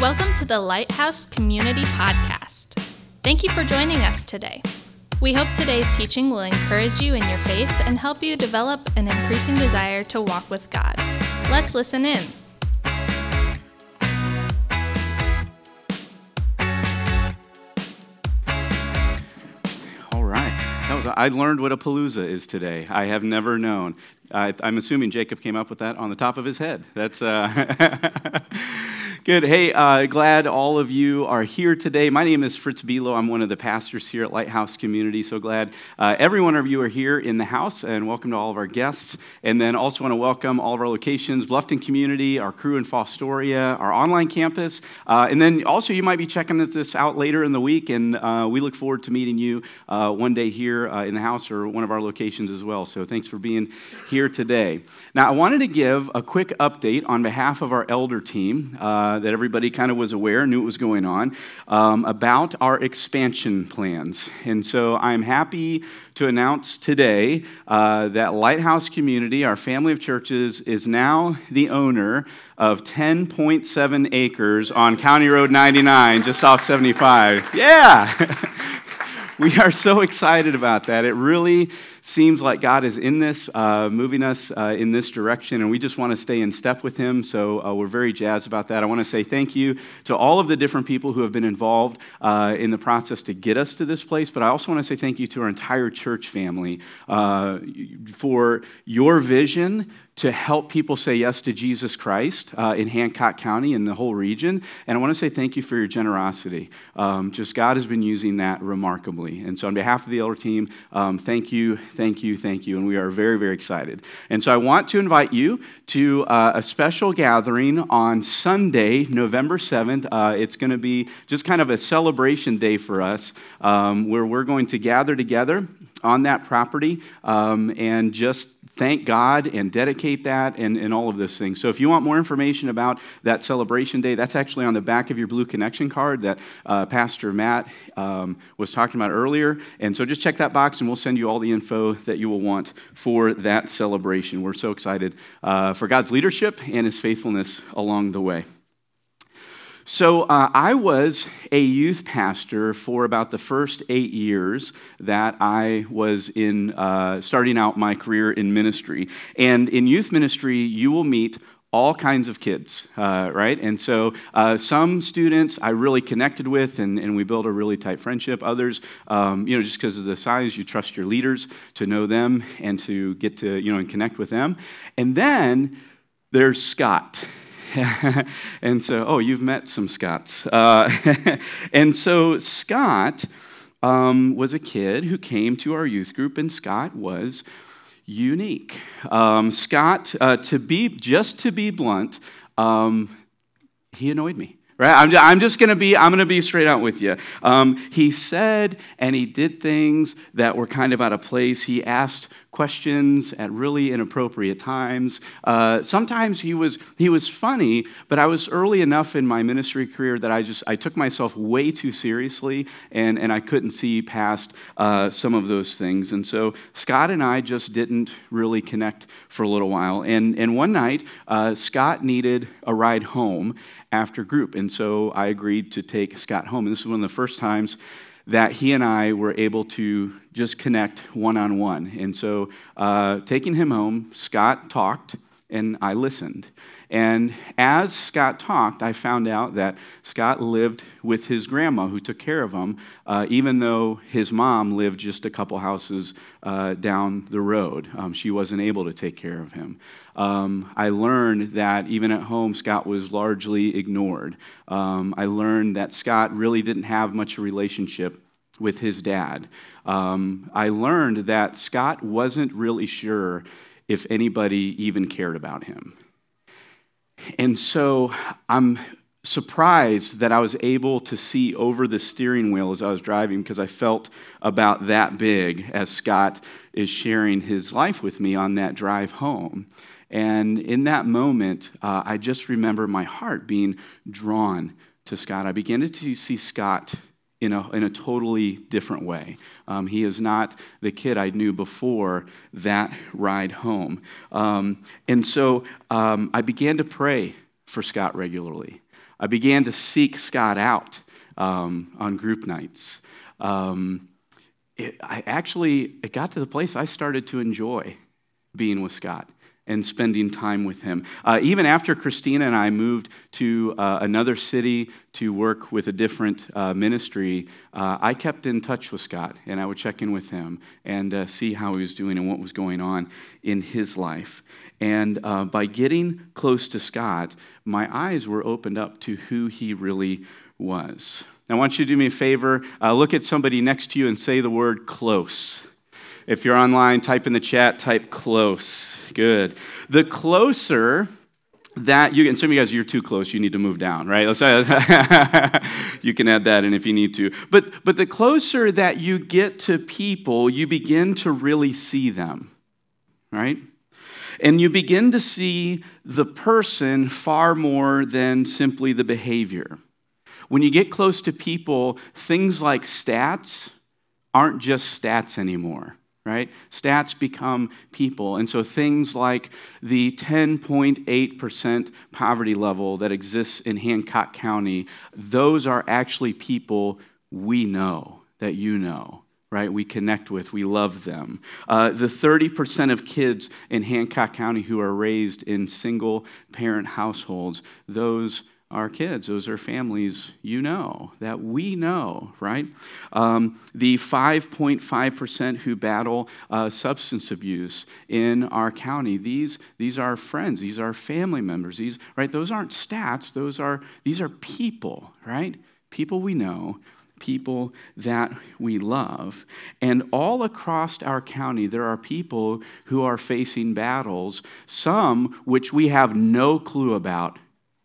Welcome to the Lighthouse Community Podcast. Thank you for joining us today. We hope today's teaching will encourage you in your faith and help you develop an increasing desire to walk with God. Let's listen in. All right. That was, I learned what a palooza is today. I have never known. I, I'm assuming Jacob came up with that on the top of his head. That's. Uh Good. Hey, uh, glad all of you are here today. My name is Fritz Bilo. I'm one of the pastors here at Lighthouse Community. So glad uh, every one of you are here in the house, and welcome to all of our guests. And then also want to welcome all of our locations Bluffton Community, our crew in Fostoria, our online campus. Uh, and then also, you might be checking this out later in the week, and uh, we look forward to meeting you uh, one day here uh, in the house or one of our locations as well. So thanks for being here today. Now, I wanted to give a quick update on behalf of our elder team uh, that everybody kind of was aware, knew what was going on, um, about our expansion plans. And so I'm happy to announce today uh, that Lighthouse Community, our family of churches, is now the owner of 10.7 acres on County Road 99, just off 75. Yeah! we are so excited about that. It really seems like God is in this, uh, moving us uh, in this direction, and we just want to stay in step with Him. So uh, we're very jazzed about that. I want to say thank you to all of the different people who have been involved uh, in the process to get us to this place, but I also want to say thank you to our entire church family uh, for your vision to help people say yes to Jesus Christ uh, in Hancock County and the whole region. And I want to say thank you for your generosity. Um, just God has been using that remarkably. And so, on behalf of the elder team, um, thank you, thank you, thank you. And we are very, very excited. And so, I want to invite you to uh, a special gathering on Sunday, November 7th. Uh, it's going to be just kind of a celebration day for us um, where we're going to gather together on that property um, and just thank God and dedicate that and, and all of those things. So, if you want more information about that celebration day, that's actually on the back of your Blue Connection card that uh, Pastor Matt um, was talking about earlier. And so, just check that box and we'll send you all the info that you will want for that celebration. We're so excited uh, for God's leadership and his faithfulness along the way. So, uh, I was a youth pastor for about the first eight years that I was in uh, starting out my career in ministry. And in youth ministry, you will meet all kinds of kids, uh, right? And so uh, some students I really connected with, and, and we built a really tight friendship. Others, um, you know, just because of the size, you trust your leaders to know them and to get to, you know, and connect with them. And then there's Scott. and so, oh, you've met some Scotts. Uh, and so, Scott um, was a kid who came to our youth group, and Scott was unique. Um, Scott, uh, to be just to be blunt, um, he annoyed me. Right? I'm, I'm just going to be, I'm to be straight out with you. Um, he said and he did things that were kind of out of place. He asked questions at really inappropriate times. Uh, sometimes he was, he was funny, but I was early enough in my ministry career that I just, I took myself way too seriously and, and I couldn't see past uh, some of those things. And so Scott and I just didn't really connect for a little while. And, and one night, uh, Scott needed a ride home after group. And so I agreed to take Scott home. And this is one of the first times that he and I were able to just connect one on one. And so, uh, taking him home, Scott talked and I listened. And as Scott talked, I found out that Scott lived with his grandma who took care of him, uh, even though his mom lived just a couple houses uh, down the road. Um, she wasn't able to take care of him. Um, I learned that even at home, Scott was largely ignored. Um, I learned that Scott really didn't have much a relationship with his dad. Um, I learned that Scott wasn't really sure if anybody even cared about him. And so I'm surprised that I was able to see over the steering wheel as I was driving because I felt about that big as Scott is sharing his life with me on that drive home. And in that moment, uh, I just remember my heart being drawn to Scott. I began to see Scott in a, in a totally different way. Um, he is not the kid I knew before that ride home. Um, and so um, I began to pray for Scott regularly. I began to seek Scott out um, on group nights. Um, it, I actually, it got to the place I started to enjoy being with Scott and spending time with him. Uh, even after Christina and I moved to uh, another city to work with a different uh, ministry, uh, I kept in touch with Scott and I would check in with him and uh, see how he was doing and what was going on in his life. And uh, by getting close to Scott, my eyes were opened up to who he really was. Now, I want you to do me a favor look at somebody next to you and say the word close. If you're online, type in the chat, type close. Good. The closer that you and some of you guys you're too close you need to move down right? You can add that in if you need to. But but the closer that you get to people you begin to really see them right? And you begin to see the person far more than simply the behavior. When you get close to people things like stats aren't just stats anymore right? Stats become people. And so things like the 10.8% poverty level that exists in Hancock County, those are actually people we know, that you know. Right, we connect with, we love them. Uh, the 30% of kids in Hancock County who are raised in single parent households, those our kids, those are families you know, that we know, right? Um, the 5.5% who battle uh, substance abuse in our county, these, these are friends, these are family members, these, right? Those aren't stats, those are, these are people, right? People we know, people that we love. And all across our county, there are people who are facing battles, some which we have no clue about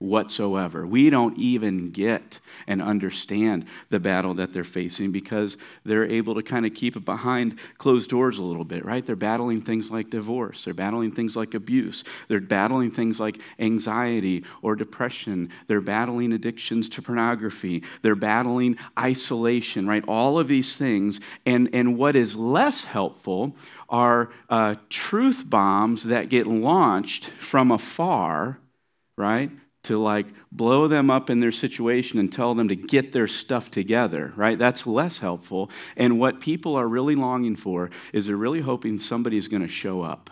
whatsoever. We don't even get and understand the battle that they're facing because they're able to kind of keep it behind closed doors a little bit, right? They're battling things like divorce, they're battling things like abuse, they're battling things like anxiety or depression, they're battling addictions to pornography, they're battling isolation, right? All of these things. And, and what is less helpful are uh, truth bombs that get launched from afar, right? To like blow them up in their situation and tell them to get their stuff together, right? That's less helpful. And what people are really longing for is they're really hoping somebody's going to show up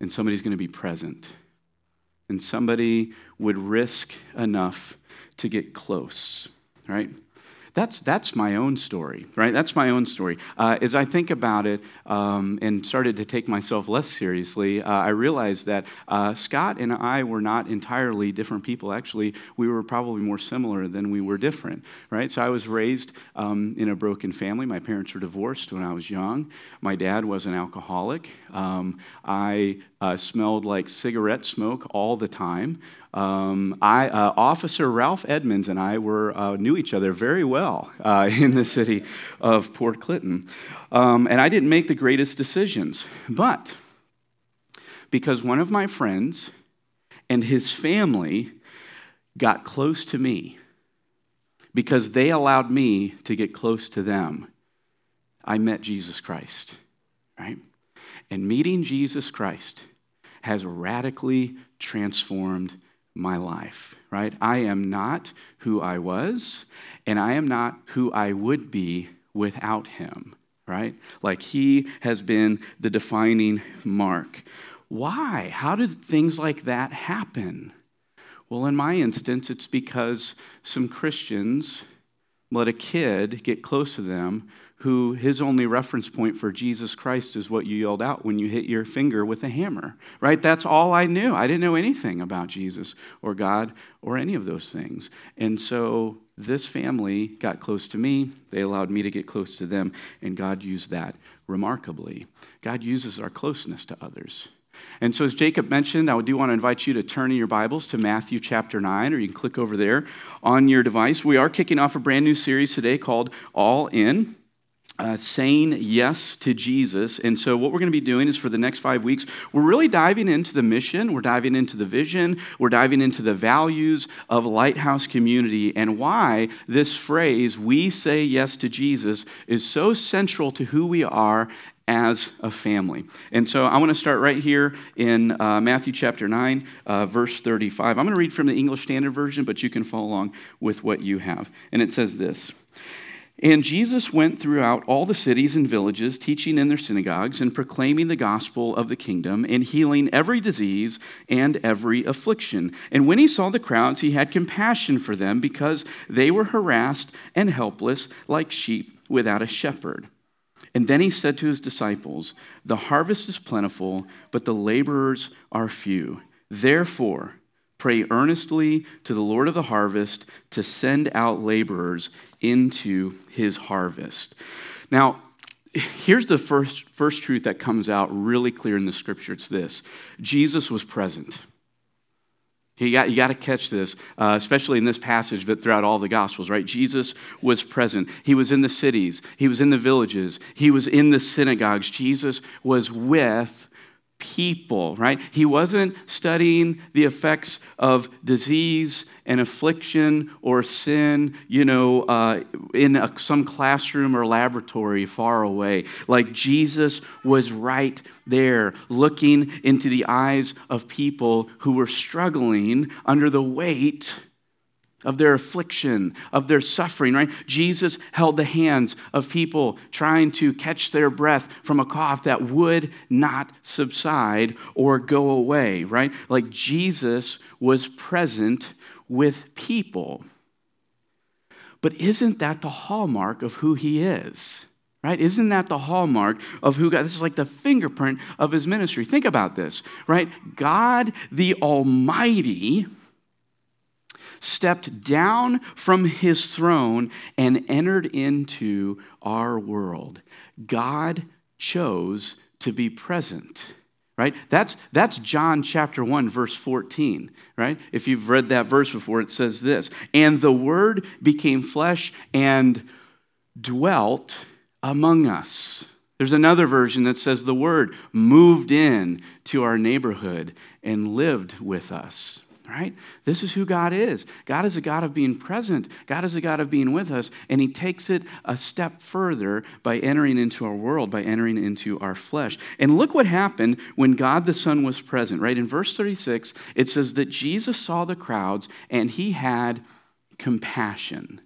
and somebody's going to be present and somebody would risk enough to get close, right? That's, that's my own story, right? That's my own story. Uh, as I think about it um, and started to take myself less seriously, uh, I realized that uh, Scott and I were not entirely different people. Actually, we were probably more similar than we were different, right? So I was raised um, in a broken family. My parents were divorced when I was young. My dad was an alcoholic. Um, I uh, smelled like cigarette smoke all the time. Um, I, uh, Officer Ralph Edmonds and I were, uh, knew each other very well uh, in the city of Port Clinton. Um, and I didn't make the greatest decisions. But because one of my friends and his family got close to me, because they allowed me to get close to them, I met Jesus Christ, right? And meeting Jesus Christ has radically transformed my life, right? I am not who I was, and I am not who I would be without him, right? Like he has been the defining mark. Why? How did things like that happen? Well, in my instance, it's because some Christians let a kid get close to them who his only reference point for Jesus Christ is what you yelled out when you hit your finger with a hammer, right? That's all I knew. I didn't know anything about Jesus or God or any of those things. And so this family got close to me. They allowed me to get close to them, and God used that remarkably. God uses our closeness to others. And so, as Jacob mentioned, I do want to invite you to turn in your Bibles to Matthew chapter 9, or you can click over there on your device. We are kicking off a brand new series today called All In uh, saying yes to Jesus. And so, what we're going to be doing is for the next five weeks, we're really diving into the mission, we're diving into the vision, we're diving into the values of Lighthouse Community and why this phrase, we say yes to Jesus, is so central to who we are as a family. And so I want to start right here in uh, Matthew chapter 9, uh, verse 35. I'm going to read from the English Standard Version, but you can follow along with what you have. And it says this. And Jesus went throughout all the cities and villages, teaching in their synagogues and proclaiming the gospel of the kingdom and healing every disease and every affliction. And when he saw the crowds, he had compassion for them because they were harassed and helpless like sheep without a shepherd. And then he said to his disciples, The harvest is plentiful, but the laborers are few. Therefore, Pray earnestly to the Lord of the harvest to send out laborers into his harvest. Now, here's the first, first truth that comes out really clear in the scripture it's this Jesus was present. You got, you got to catch this, uh, especially in this passage, but throughout all the Gospels, right? Jesus was present. He was in the cities, he was in the villages, he was in the synagogues. Jesus was with people, right? He wasn't studying the effects of disease and affliction or sin, you know, uh, in a, some classroom or laboratory far away. Like Jesus was right there, looking into the eyes of people who were struggling under the weight of their affliction, of their suffering, right? Jesus held the hands of people trying to catch their breath from a cough that would not subside or go away, right? Like Jesus was present with people. But isn't that the hallmark of who he is? Right? Isn't that the hallmark of who God? This is like the fingerprint of his ministry. Think about this, right? God the Almighty stepped down from his throne and entered into our world. God chose to be present right? That's that's john chapter 1 verse 14 right? If you've read that verse before it says this and the word became flesh and dwelt among us. There's another version that says the word moved in to our neighborhood and lived with us right? This is who God is. God is a God of being present, God is a God of being with us, and He takes it a step further by entering into our world, by entering into our flesh. And look what happened when God the Son was present, right? In verse 36, it says that Jesus saw the crowds and He had compassion.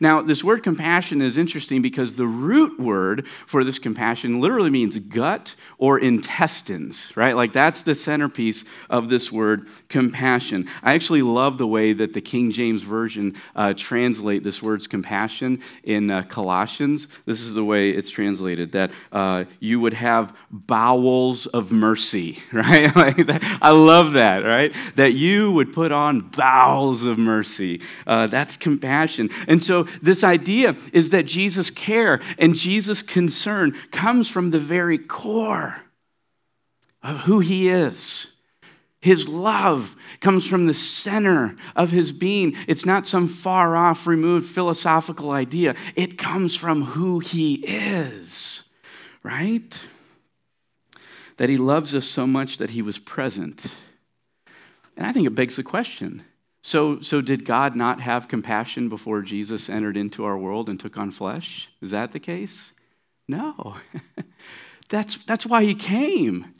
Now, this word compassion is interesting because the root word for this compassion literally means gut or intestines, right? Like that's the centerpiece of this word compassion. I actually love the way that the King James Version uh, translate this word's compassion in uh, Colossians. This is the way it's translated that uh, you would have bowels of mercy, right? like that, I love that, right? That you would put on bowels of mercy. Uh, that's compassion. And so, this idea is that Jesus' care and Jesus' concern comes from the very core of who he is. His love comes from the center of his being. It's not some far off, removed philosophical idea. It comes from who he is, right? That he loves us so much that he was present. And I think it begs the question so, so did God not have compassion before Jesus entered into our world and took on flesh? Is that the case? No. that's, that's why he came.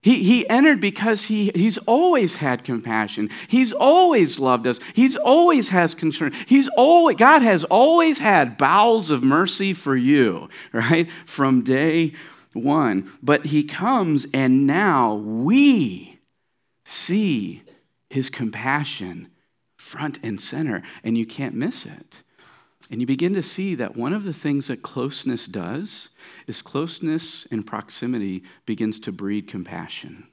He, he entered because he, he's always had compassion. He's always loved us. He's always has concern. He's always, God has always had bowels of mercy for you, right? From day one. But he comes and now we see his compassion front and center, and you can't miss it. And you begin to see that one of the things that closeness does is closeness and proximity begins to breed compassion.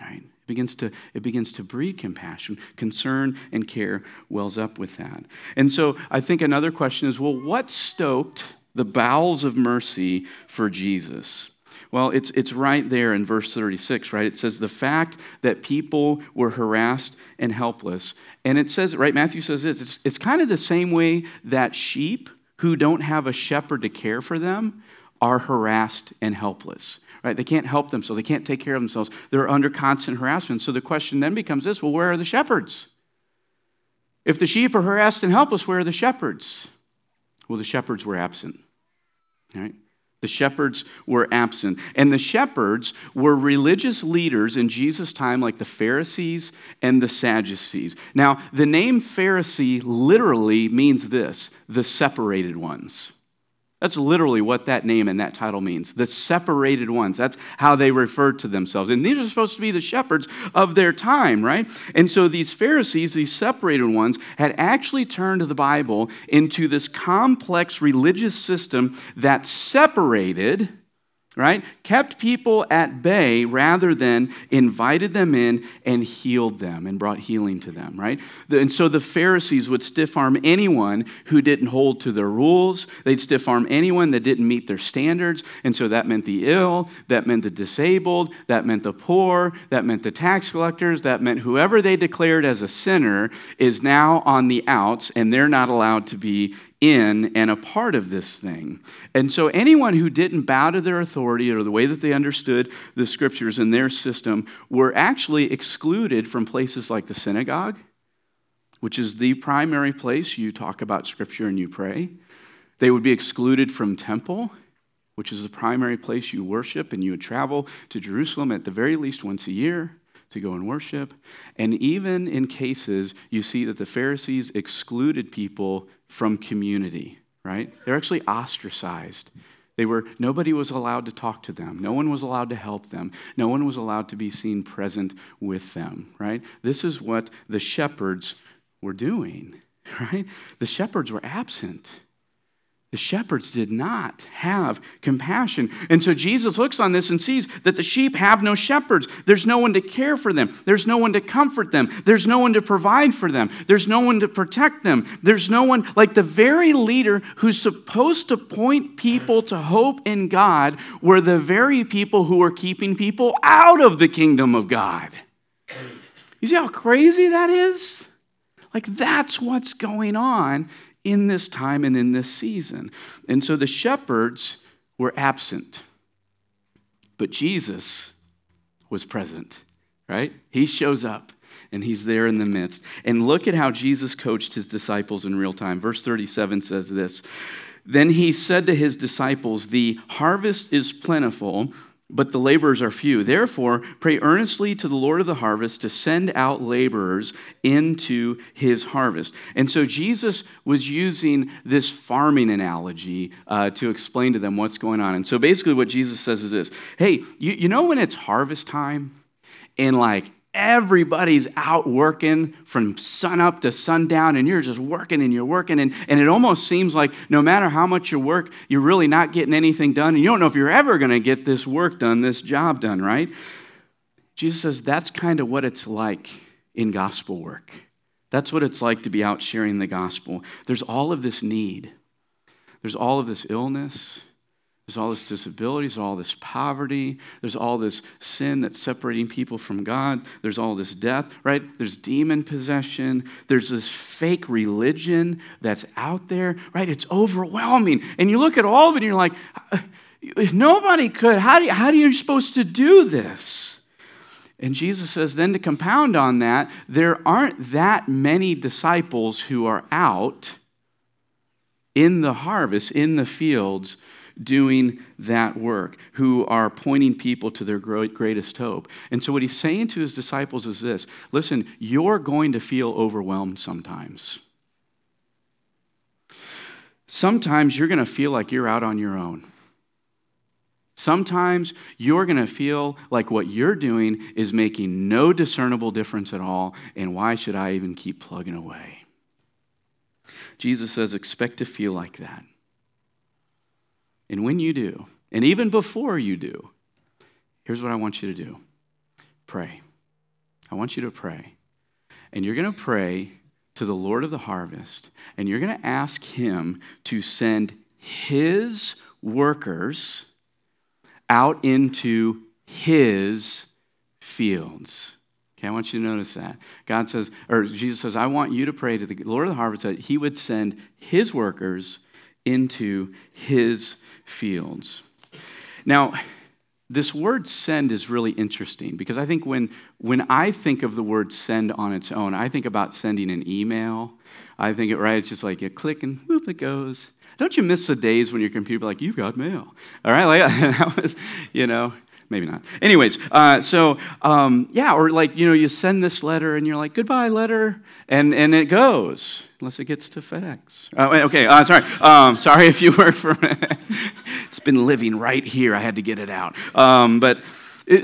Right? It begins to, it begins to breed compassion. Concern and care wells up with that. And so I think another question is well, what stoked the bowels of mercy for Jesus? Well, it's, it's right there in verse 36, right? It says, The fact that people were harassed and helpless. And it says, right, Matthew says this it's, it's kind of the same way that sheep who don't have a shepherd to care for them are harassed and helpless. Right? They can't help themselves. They can't take care of themselves. They're under constant harassment. So the question then becomes this well, where are the shepherds? If the sheep are harassed and helpless, where are the shepherds? Well, the shepherds were absent. Right? The shepherds were absent. And the shepherds were religious leaders in Jesus' time, like the Pharisees and the Sadducees. Now, the name Pharisee literally means this the separated ones. That's literally what that name and that title means. The separated ones. That's how they referred to themselves. And these are supposed to be the shepherds of their time, right? And so these Pharisees, these separated ones, had actually turned the Bible into this complex religious system that separated right? Kept people at bay rather than invited them in and healed them and brought healing to them, right? And so the Pharisees would stiff arm anyone who didn't hold to their rules. They'd stiff arm anyone that didn't meet their standards. And so that meant the ill, that meant the disabled, that meant the poor, that meant the tax collectors, that meant whoever they declared as a sinner is now on the outs and they're not allowed to be in and a part of this thing. And so, anyone who didn't bow to their authority or the way that they understood the scriptures in their system were actually excluded from places like the synagogue, which is the primary place you talk about scripture and you pray. They would be excluded from temple, which is the primary place you worship, and you would travel to Jerusalem at the very least once a year to go and worship. And even in cases, you see that the Pharisees excluded people from community, right? They're actually ostracized. They were, nobody was allowed to talk to them. No one was allowed to help them. No one was allowed to be seen present with them, right? This is what the shepherds were doing, right? The shepherds were absent. The shepherds did not have compassion. And so Jesus looks on this and sees that the sheep have no shepherds. There's no one to care for them. There's no one to comfort them. There's no one to provide for them. There's no one to protect them. There's no one, like the very leader who's supposed to point people to hope in God, were the very people who were keeping people out of the kingdom of God. You see how crazy that is? Like, that's what's going on in this time and in this season. And so the shepherds were absent, but Jesus was present, right? He shows up and he's there in the midst. And look at how Jesus coached his disciples in real time. Verse 37 says this Then he said to his disciples, The harvest is plentiful but the laborers are few. Therefore, pray earnestly to the Lord of the harvest to send out laborers into his harvest. And so Jesus was using this farming analogy uh, to explain to them what's going on. And so basically, what Jesus says is this Hey, you, you know when it's harvest time? And like everybody's out working from sun up to sundown and you're just working and you're working and, and it almost seems like no matter how much you work you're really not getting anything done. And you don't know if you're ever going to get this work done this job done right? Jesus says that's kind of what it's like in gospel work. That's what it's like to be out sharing the gospel. There's all of this need. There's all of this illness there's all this disability, there's all this poverty, there's all this sin that's separating people from God, there's all this death, right? There's demon possession, there's this fake religion that's out there, right? It's overwhelming. And you look at all of it and you're like, uh, nobody could. How, do you, how are you supposed to do this? And Jesus says, then to compound on that, there aren't that many disciples who are out in the harvest, in the fields, doing that work, who are pointing people to their greatest hope. And so, what he's saying to his disciples is this listen, you're going to feel overwhelmed sometimes. Sometimes you're going to feel like you're out on your own. Sometimes you're going to feel like what you're doing is making no discernible difference at all, and why should I even keep plugging away? Jesus says, expect to feel like that. And when you do, and even before you do, here's what I want you to do pray. I want you to pray. And you're going to pray to the Lord of the harvest, and you're going to ask Him to send His workers out into His fields. Okay, I want you to notice that. God says, or Jesus says, I want you to pray to the Lord of the harvest that He would send His workers into His fields. Now, this word send is really interesting because I think when, when I think of the word send on its own, I think about sending an email. I think it, right, it's just like you click and whoop, it goes. Don't you miss the days when your computer like, you've got mail? All right, like that was, you know, maybe not. Anyways, uh, so um, yeah, or like you know, you send this letter and you're like, goodbye letter, and and it goes unless it gets to FedEx. Oh, okay, uh, sorry, um, sorry if you work for. it's been living right here. I had to get it out, um, but.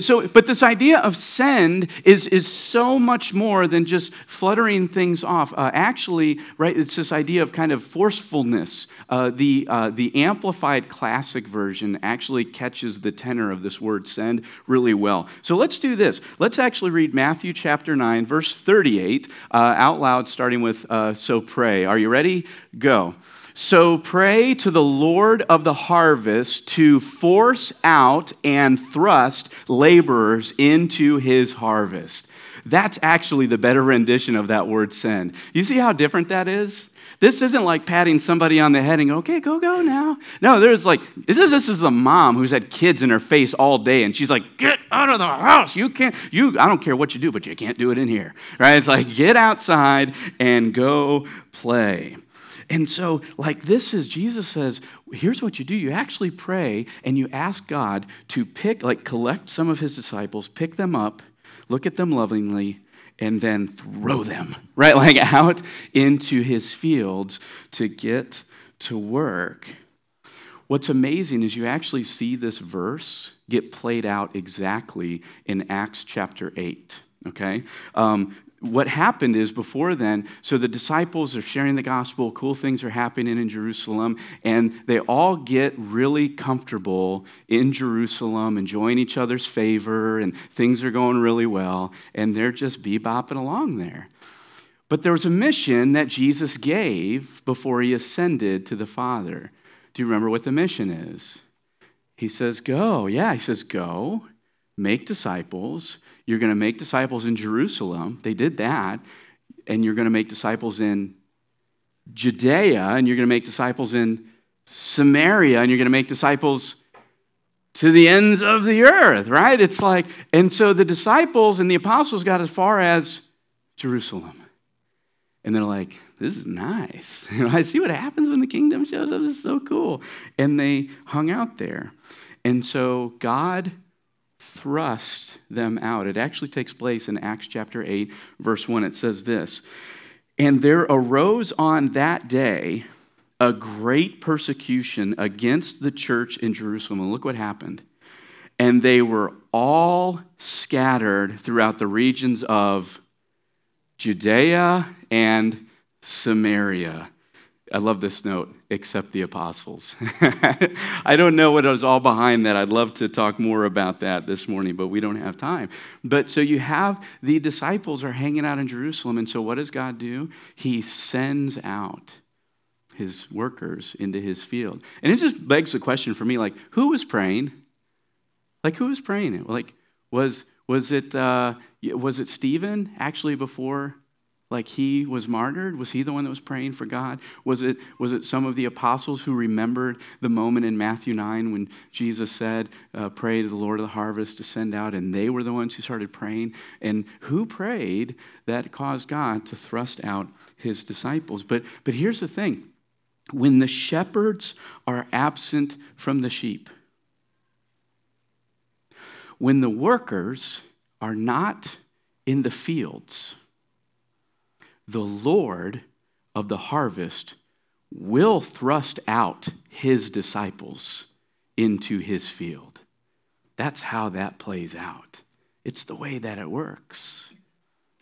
So, but this idea of send is, is so much more than just fluttering things off. Uh, actually, right, it's this idea of kind of forcefulness. Uh, the, uh, the Amplified Classic version actually catches the tenor of this word send really well. So let's do this. Let's actually read Matthew chapter 9, verse 38 uh, out loud, starting with uh, So pray. Are you ready? Go. So pray to the Lord of the harvest to force out and thrust laborers into his harvest. That's actually the better rendition of that word send. You see how different that is? This isn't like patting somebody on the head and go, okay, go, go now. No, there's like, this is, this is a mom who's had kids in her face all day and she's like, get out of the house. You can't, you, I don't care what you do, but you can't do it in here, right? It's like, get outside and go play. And so, like, this is Jesus says, here's what you do. You actually pray and you ask God to pick, like, collect some of his disciples, pick them up, look at them lovingly, and then throw them, right? Like, out into his fields to get to work. What's amazing is you actually see this verse get played out exactly in Acts chapter 8 okay? Um, what happened is before then, so the disciples are sharing the gospel, cool things are happening in Jerusalem, and they all get really comfortable in Jerusalem, enjoying each other's favor, and things are going really well, and they're just bebopping along there. But there was a mission that Jesus gave before he ascended to the Father. Do you remember what the mission is? He says, Go. Yeah, he says, Go, make disciples you're going to make disciples in Jerusalem. They did that. And you're going to make disciples in Judea, and you're going to make disciples in Samaria, and you're going to make disciples to the ends of the earth, right? It's like, and so the disciples and the apostles got as far as Jerusalem. And they're like, this is nice. You know, I see what happens when the kingdom shows up. This is so cool. And they hung out there. And so God thrust them out. It actually takes place in Acts chapter 8, verse 1. It says this And there arose on that day a great persecution against the church in Jerusalem. And look what happened. And they were all scattered throughout the regions of Judea and Samaria I love this note, except the apostles. I don't know what was all behind that. I'd love to talk more about that this morning, but we don't have time. But so you have the disciples are hanging out in Jerusalem, and so what does God do? He sends out his workers into his field. And it just begs the question for me like, who was praying? Like, who was praying? Like, was, was, it, uh, was it Stephen actually before like he was martyred? Was he the one that was praying for God? Was it, was it some of the apostles who remembered the moment in Matthew 9 when Jesus said, uh, Pray to the Lord of the harvest to send out, and they were the ones who started praying? And who prayed that caused God to thrust out his disciples? But, but here's the thing when the shepherds are absent from the sheep, when the workers are not in the fields, the Lord of the harvest will thrust out his disciples into his field. That's how that plays out. It's the way that it works.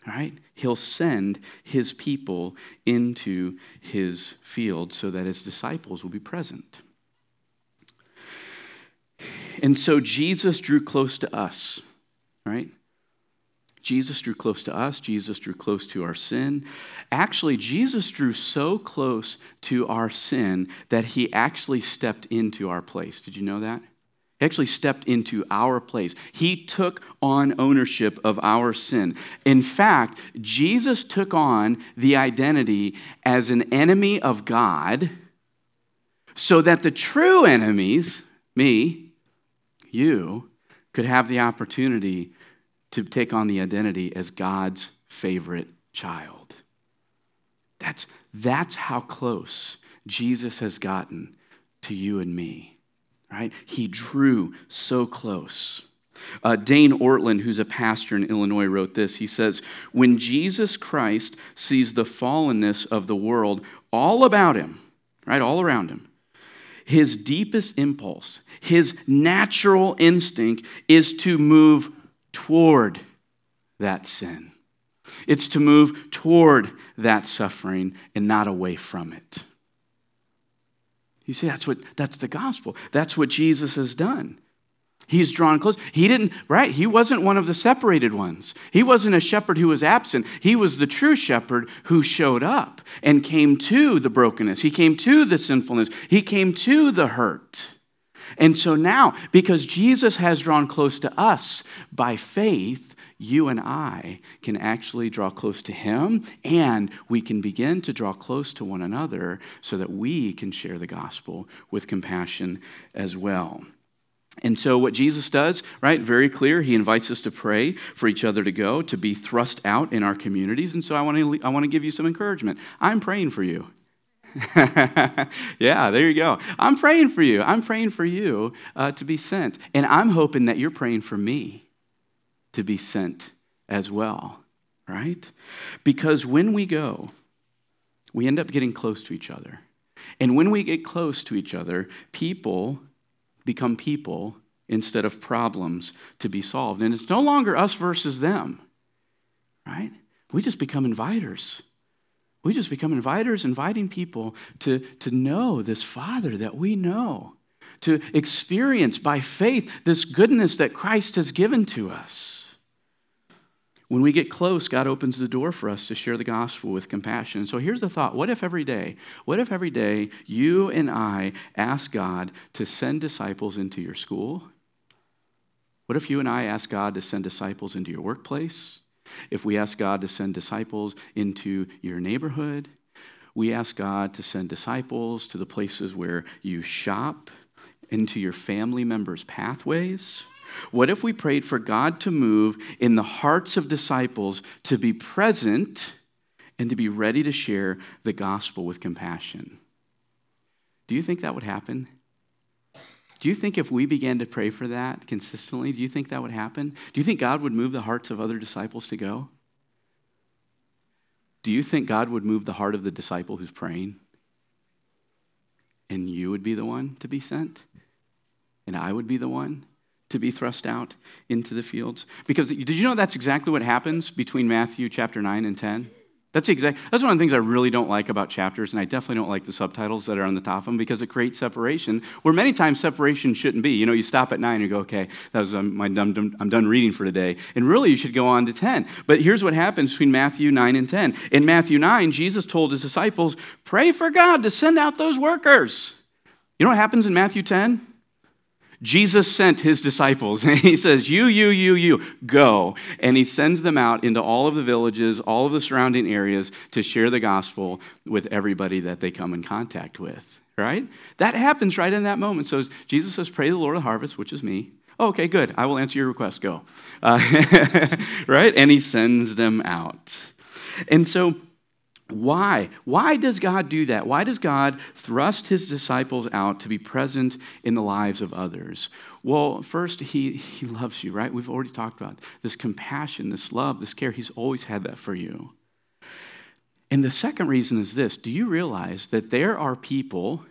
Right? He'll send his people into his field so that his disciples will be present. And so Jesus drew close to us, right? Jesus drew close to us. Jesus drew close to our sin. Actually, Jesus drew so close to our sin that he actually stepped into our place. Did you know that? He actually stepped into our place. He took on ownership of our sin. In fact, Jesus took on the identity as an enemy of God so that the true enemies, me, you, could have the opportunity to take on the identity as God's favorite child. That's, that's how close Jesus has gotten to you and me, right? He drew so close. Uh, Dane Ortlund, who's a pastor in Illinois, wrote this. He says, When Jesus Christ sees the fallenness of the world all about him, right, all around him, his deepest impulse, his natural instinct is to move toward that sin. It's to move toward that suffering and not away from it. You see, that's what that's the gospel. That's what Jesus has done. He's drawn close. He didn't, right? He wasn't one of the separated ones. He wasn't a shepherd who was absent. He was the true shepherd who showed up and came to the brokenness. He came to the sinfulness. He came to the hurt. And so now, because Jesus has drawn close to us by faith, you and I can actually draw close to Him and we can begin to draw close to one another so that we can share the gospel with compassion as well. And so, what Jesus does, right, very clear, he invites us to pray for each other to go, to be thrust out in our communities. And so, I want to, I want to give you some encouragement. I'm praying for you. yeah, there you go. I'm praying for you. I'm praying for you uh, to be sent. And I'm hoping that you're praying for me to be sent as well, right? Because when we go, we end up getting close to each other. And when we get close to each other, people become people instead of problems to be solved. And it's no longer us versus them, right? We just become inviters. We just become inviters, inviting people to, to know this Father that we know, to experience by faith this goodness that Christ has given to us. When we get close, God opens the door for us to share the gospel with compassion. So here's the thought what if every day, what if every day you and I ask God to send disciples into your school? What if you and I ask God to send disciples into your workplace? If we ask God to send disciples into your neighborhood? We ask God to send disciples to the places where you shop, into your family members' pathways? What if we prayed for God to move in the hearts of disciples to be present and to be ready to share the gospel with compassion? Do you think that would happen? Do you think if we began to pray for that consistently, do you think that would happen? Do you think God would move the hearts of other disciples to go? Do you think God would move the heart of the disciple who's praying? And you would be the one to be sent? And I would be the one? to be thrust out into the fields? Because did you know that's exactly what happens between Matthew chapter 9 and 10? That's. That's one of the things I really don't like about chapters, and I definitely don't like the subtitles that are on the top of them because it creates separation. Where many times separation shouldn't be. You know, you stop at nine and go, "Okay, that was um, my dumb, I'm done reading for today," and really you should go on to ten. But here's what happens between Matthew nine and ten. In Matthew nine, Jesus told his disciples, "Pray for God to send out those workers." You know what happens in Matthew ten? Jesus sent his disciples, and he says, You, you, you, you, go. And he sends them out into all of the villages, all of the surrounding areas to share the gospel with everybody that they come in contact with, right? That happens right in that moment. So Jesus says, Pray the Lord of the harvest, which is me. Oh, okay, good. I will answer your request. Go. Uh, right? And he sends them out. And so, why? Why does God do that? Why does God thrust his disciples out to be present in the lives of others? Well, first, he, he loves you, right? We've already talked about this compassion, this love, this care. He's always had that for you. And the second reason is this do you realize that there are people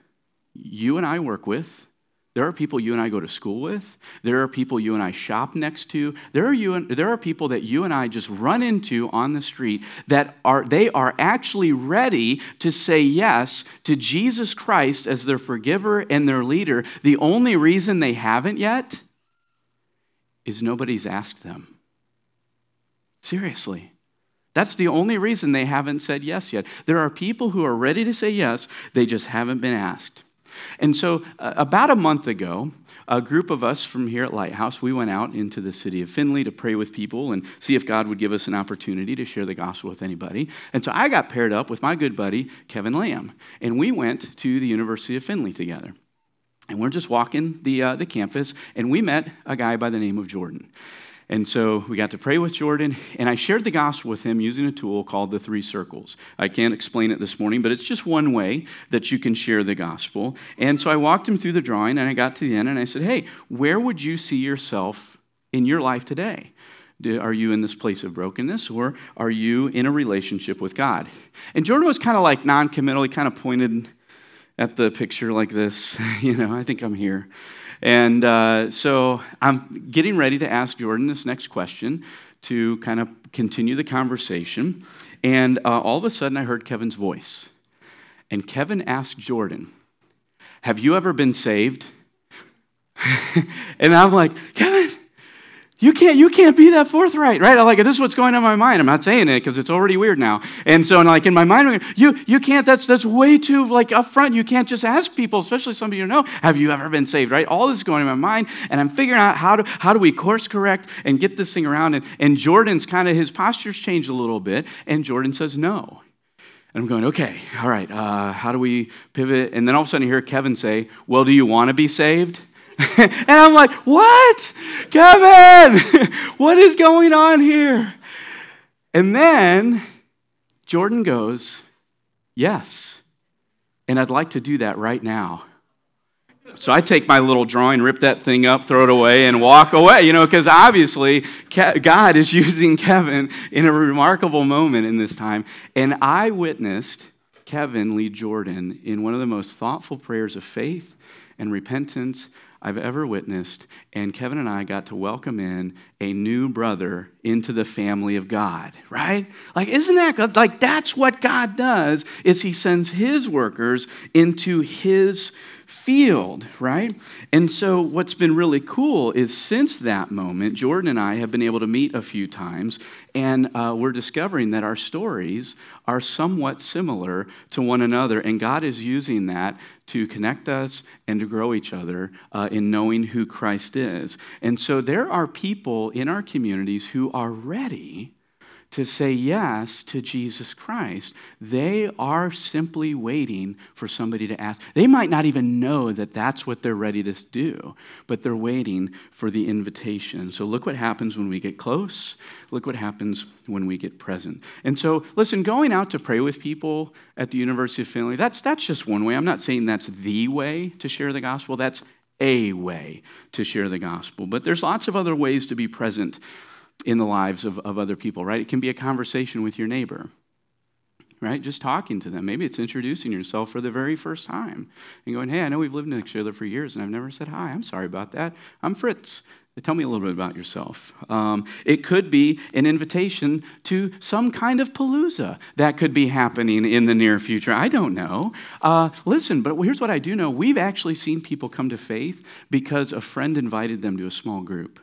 you and I work with there are people you and I go to school with. There are people you and I shop next to. There are, you and, there are people that you and I just run into on the street that are, they are actually ready to say yes to Jesus Christ as their forgiver and their leader. The only reason they haven't yet is nobody's asked them. Seriously. That's the only reason they haven't said yes yet. There are people who are ready to say yes, they just haven't been asked. And so, uh, about a month ago, a group of us from here at Lighthouse, we went out into the city of Findlay to pray with people and see if God would give us an opportunity to share the gospel with anybody. And so I got paired up with my good buddy, Kevin Lamb, and we went to the University of Findlay together. And we're just walking the, uh, the campus, and we met a guy by the name of Jordan. And so we got to pray with Jordan, and I shared the gospel with him using a tool called the three circles. I can't explain it this morning, but it's just one way that you can share the gospel. And so I walked him through the drawing, and I got to the end, and I said, Hey, where would you see yourself in your life today? Are you in this place of brokenness, or are you in a relationship with God? And Jordan was kind of like non committal. He kind of pointed at the picture like this, you know, I think I'm here. And uh, so I'm getting ready to ask Jordan this next question to kind of continue the conversation. And uh, all of a sudden, I heard Kevin's voice. And Kevin asked Jordan, Have you ever been saved? and I'm like, Kevin, you can't, you can't be that forthright, right? Like, this is what's going on in my mind. I'm not saying it because it's already weird now. And so, and like, in my mind, you, you can't, that's, that's way too, like, upfront. You can't just ask people, especially somebody you know, have you ever been saved, right? All this is going in my mind, and I'm figuring out how do, how do we course correct and get this thing around. And, and Jordan's kind of, his posture's changed a little bit, and Jordan says no. And I'm going, okay, all right, uh, how do we pivot? And then all of a sudden, I hear Kevin say, well, do you want to be saved? and I'm like, what? Kevin, what is going on here? And then Jordan goes, yes. And I'd like to do that right now. So I take my little drawing, rip that thing up, throw it away, and walk away, you know, because obviously God is using Kevin in a remarkable moment in this time. And I witnessed Kevin lead Jordan in one of the most thoughtful prayers of faith and repentance I've ever witnessed. And Kevin and I got to welcome in a new brother into the family of God, right? Like, isn't that good? Like, that's what God does, is he sends his workers into his field, right? And so, what's been really cool is since that moment, Jordan and I have been able to meet a few times, and uh, we're discovering that our stories are somewhat similar to one another, and God is using that to connect us and to grow each other uh, in knowing who Christ is. And so, there are people in our communities who are ready to say yes to Jesus Christ. They are simply waiting for somebody to ask. They might not even know that that's what they're ready to do, but they're waiting for the invitation. So look what happens when we get close. Look what happens when we get present. And so, listen, going out to pray with people at the University of Findlay, that's, that's just one way. I'm not saying that's the way to share the gospel, that's a way to share the gospel. But there's lots of other ways to be present in the lives of, of other people, right? It can be a conversation with your neighbor, right? Just talking to them. Maybe it's introducing yourself for the very first time and going, hey, I know we've lived next to each other for years and I've never said hi. I'm sorry about that. I'm Fritz. Tell me a little bit about yourself. Um, it could be an invitation to some kind of palooza that could be happening in the near future. I don't know. Uh, listen, but here's what I do know we've actually seen people come to faith because a friend invited them to a small group.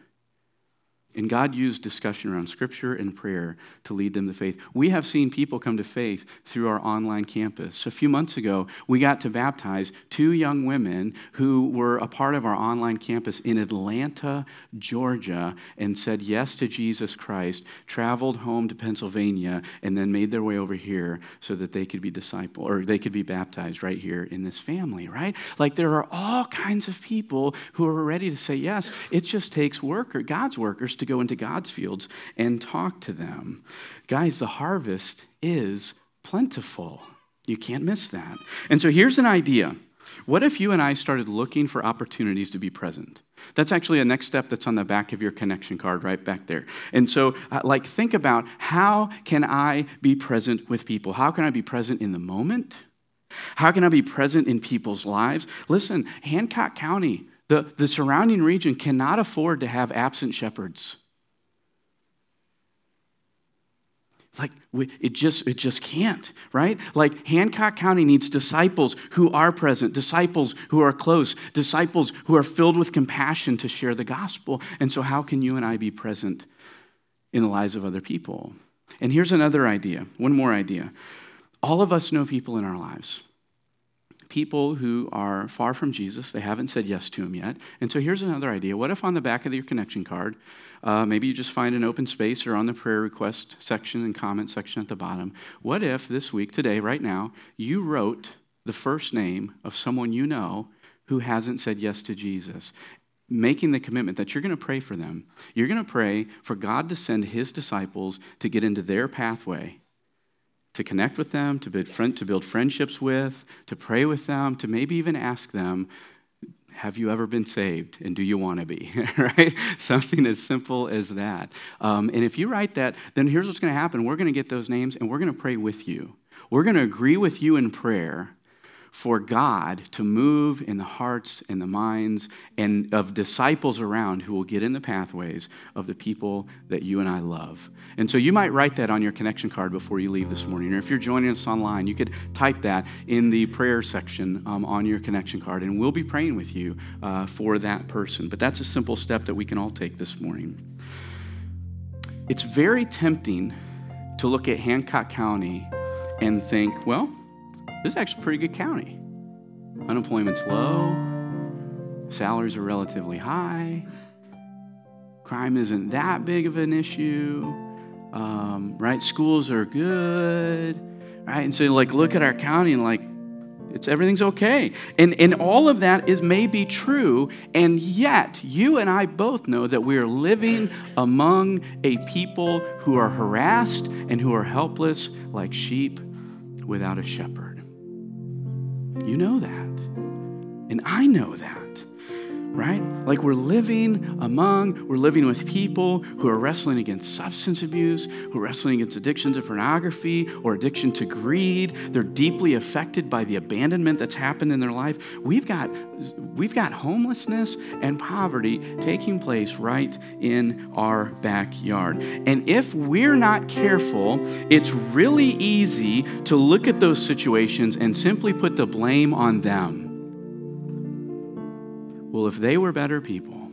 And God used discussion around scripture and prayer to lead them to faith. We have seen people come to faith through our online campus. A few months ago, we got to baptize two young women who were a part of our online campus in Atlanta, Georgia, and said yes to Jesus Christ, traveled home to Pennsylvania, and then made their way over here so that they could be disciple or they could be baptized right here in this family, right? Like there are all kinds of people who are ready to say yes. It just takes worker, God's workers to go into God's fields and talk to them. Guys, the harvest is plentiful. You can't miss that. And so here's an idea. What if you and I started looking for opportunities to be present? That's actually a next step that's on the back of your connection card right back there. And so, uh, like, think about how can I be present with people? How can I be present in the moment? How can I be present in people's lives? Listen, Hancock County the, the surrounding region cannot afford to have absent shepherds. Like, it, just, it just can't, right? Like, Hancock County needs disciples who are present, disciples who are close, disciples who are filled with compassion to share the gospel. And so, how can you and I be present in the lives of other people? And here's another idea, one more idea. All of us know people in our lives people who are far from Jesus. They haven't said yes to him yet. And so here's another idea. What if on the back of your connection card, uh, maybe you just find an open space or on the prayer request section and comment section at the bottom. What if this week, today, right now, you wrote the first name of someone you know who hasn't said yes to Jesus? making the commitment that you're going to pray for them. You're going to pray for God to send his disciples to get into their pathway, to connect with them, to build, friend, to build friendships with, to pray with them, to maybe even ask them, have you ever been saved? And do you want to be? Right? Something as simple as that. Um, and if you write that then here's what's going to happen. We're going to get those names and we're going to pray with you. We're going to agree with you in prayer for God to move in the hearts and the minds and of disciples around who will get in the pathways of the people that you and I love. And so you might write that on your connection card before you leave this morning. Or if you're joining us online, you could type that in the prayer section um, on your connection card, and we'll be praying with you uh, for that person. But that's a simple step that we can all take this morning. It's very tempting to look at Hancock County and think, well, this is actually a pretty good county. Unemployment's low, salaries are relatively high, crime isn't that big of an issue, um, right? Schools are good, right? And so, like, look at our county and, like, it's everything's okay. And, and all of that is maybe true, and yet you and I both know that we are living among a people who are harassed and who are helpless like sheep without a shepherd. You know that. And I know that right? Like we're living among, we're living with people who are wrestling against substance abuse, who are wrestling against addiction to pornography or addiction to greed. They're deeply affected by the abandonment that's happened in their life. We've got, we've got homelessness and poverty taking place right in our backyard. And if we're not careful, it's really easy to look at those situations and simply put the blame on them well, if they were better people,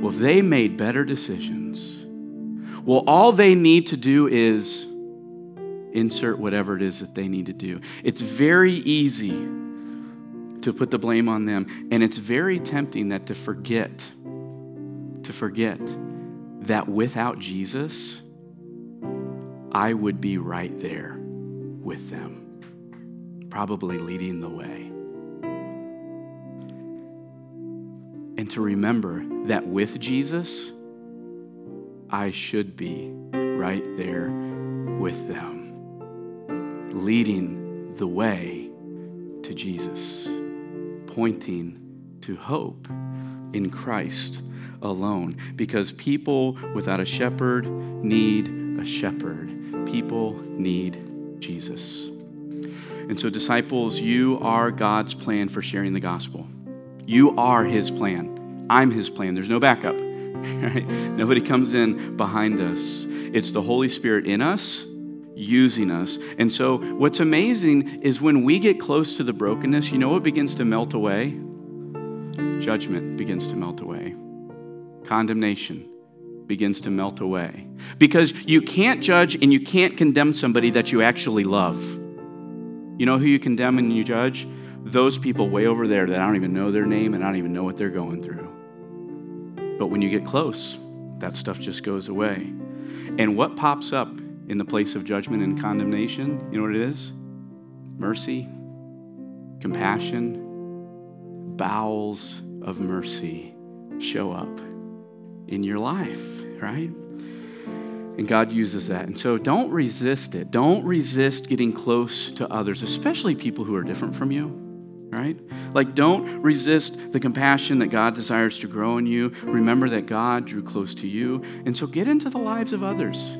well, if they made better decisions, well, all they need to do is insert whatever it is that they need to do. It's very easy to put the blame on them, and it's very tempting that to forget, to forget that without Jesus, I would be right there with them, probably leading the way. And to remember that with Jesus, I should be right there with them, leading the way to Jesus, pointing to hope in Christ alone. Because people without a shepherd need a shepherd, people need Jesus. And so, disciples, you are God's plan for sharing the gospel. You are his plan. I'm his plan. There's no backup. Right? Nobody comes in behind us. It's the Holy Spirit in us, using us. And so, what's amazing is when we get close to the brokenness, you know what begins to melt away? Judgment begins to melt away, condemnation begins to melt away. Because you can't judge and you can't condemn somebody that you actually love. You know who you condemn and you judge? Those people way over there that I don't even know their name and I don't even know what they're going through. But when you get close, that stuff just goes away. And what pops up in the place of judgment and condemnation? You know what it is? Mercy, compassion, bowels of mercy show up in your life, right? And God uses that. And so don't resist it. Don't resist getting close to others, especially people who are different from you right? Like, don't resist the compassion that God desires to grow in you. Remember that God drew close to you. And so get into the lives of others,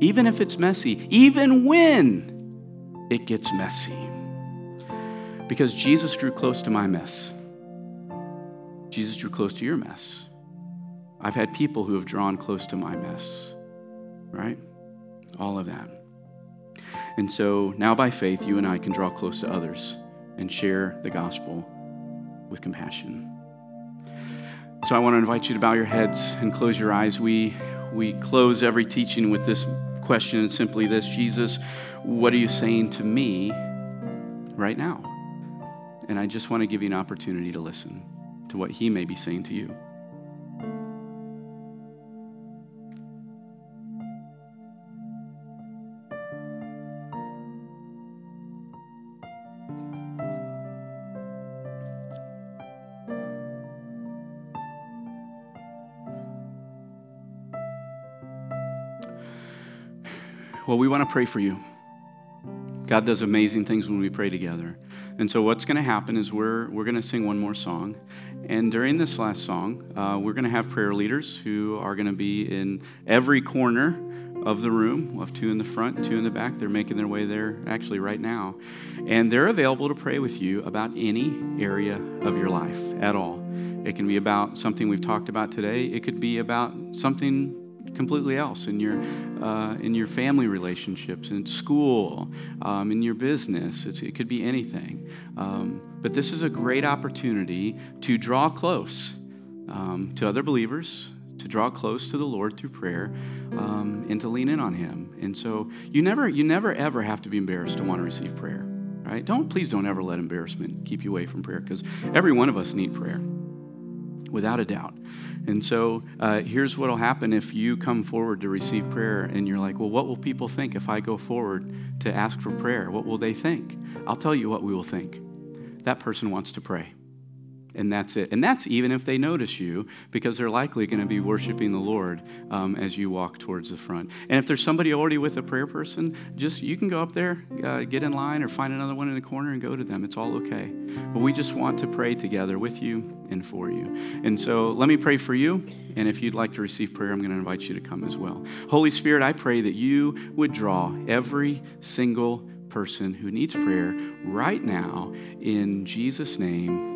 even if it's messy, even when it gets messy. Because Jesus drew close to my mess, Jesus drew close to your mess. I've had people who have drawn close to my mess, right? All of that. And so now by faith, you and I can draw close to others and share the gospel with compassion. So I want to invite you to bow your heads and close your eyes. We, we close every teaching with this question, and simply this Jesus, what are you saying to me right now? And I just want to give you an opportunity to listen to what He may be saying to you. Well, we want to pray for you. God does amazing things when we pray together. And so, what's going to happen is we're, we're going to sing one more song. And during this last song, uh, we're going to have prayer leaders who are going to be in every corner of the room. We'll have two in the front, two in the back. They're making their way there actually right now. And they're available to pray with you about any area of your life at all. It can be about something we've talked about today, it could be about something completely else in your uh, in your family relationships, in school, um, in your business. It's, it could be anything. Um, but this is a great opportunity to draw close um, to other believers, to draw close to the Lord through prayer, um, and to lean in on Him. And so you never you never ever have to be embarrassed to want to receive prayer. Right? Don't please don't ever let embarrassment keep you away from prayer because every one of us need prayer, without a doubt. And so uh, here's what will happen if you come forward to receive prayer and you're like, well, what will people think if I go forward to ask for prayer? What will they think? I'll tell you what we will think. That person wants to pray and that's it. And that's even if they notice you, because they're likely going to be worshiping the Lord um, as you walk towards the front. And if there's somebody already with a prayer person, just you can go up there, uh, get in line, or find another one in the corner and go to them. It's all okay. But we just want to pray together with you and for you. And so let me pray for you. And if you'd like to receive prayer, I'm going to invite you to come as well. Holy Spirit, I pray that you would draw every single person who needs prayer right now in Jesus' name.